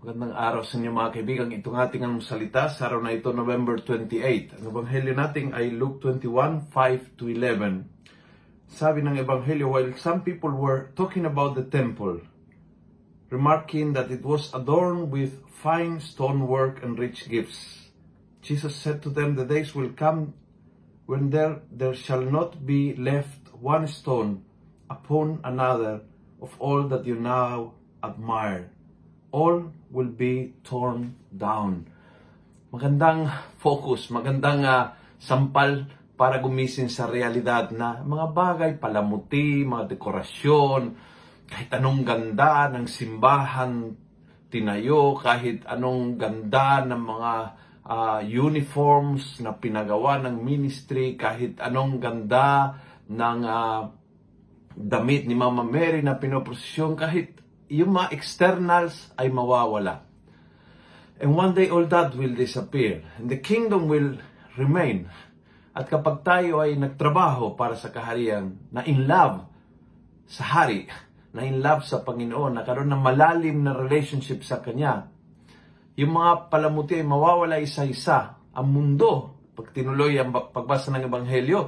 Magandang araw sa inyo mga kaibigan. Itong ating ang salita sa araw na ito, November 28. Ang ebanghelyo natin ay Luke 21, 5 to 11. Sabi ng ebanghelyo, while some people were talking about the temple, remarking that it was adorned with fine stonework and rich gifts, Jesus said to them, The days will come when there, there shall not be left one stone upon another of all that you now admire all will be torn down. Magandang focus, magandang uh, sampal para gumising sa realidad na mga bagay, palamuti, mga dekorasyon, kahit anong ganda ng simbahan tinayo, kahit anong ganda ng mga uh, uniforms na pinagawa ng ministry, kahit anong ganda ng uh, damit ni Mama Mary na pinoprosesyon, kahit yung mga externals ay mawawala. And one day all that will disappear. And the kingdom will remain. At kapag tayo ay nagtrabaho para sa kaharian, na in love sa hari, na in love sa Panginoon, nakaroon ng malalim na relationship sa Kanya, yung mga palamuti ay mawawala isa-isa. Ang mundo, pag tinuloy ang pagbasa ng Ebanghelyo,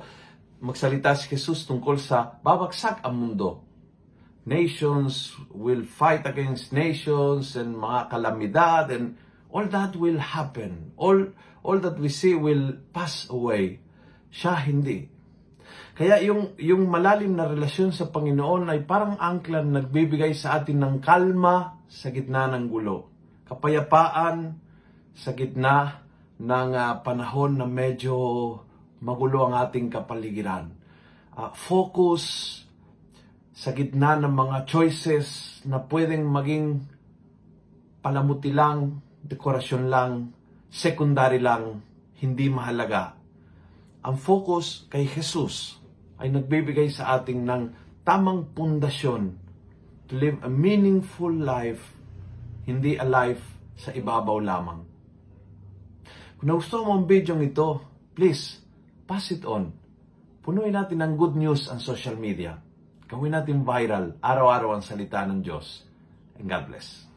magsalita si Jesus tungkol sa babagsak ang mundo nations will fight against nations and mga kalamidad and all that will happen. All, all that we see will pass away. Siya hindi. Kaya yung, yung malalim na relasyon sa Panginoon ay parang angklan nagbibigay sa atin ng kalma sa gitna ng gulo. Kapayapaan sa gitna ng uh, panahon na medyo magulo ang ating kapaligiran. Uh, focus sa gitna ng mga choices na pwedeng maging palamuti lang, dekorasyon lang, secondary lang, hindi mahalaga. Ang focus kay Jesus ay nagbibigay sa ating ng tamang pundasyon to live a meaningful life, hindi a life sa ibabaw lamang. Kung nagustuhan mo ang video ito, please, pass it on. Punuin natin ng good news ang social media. Gawin natin viral, araw-araw ang salita ng Diyos. And God bless.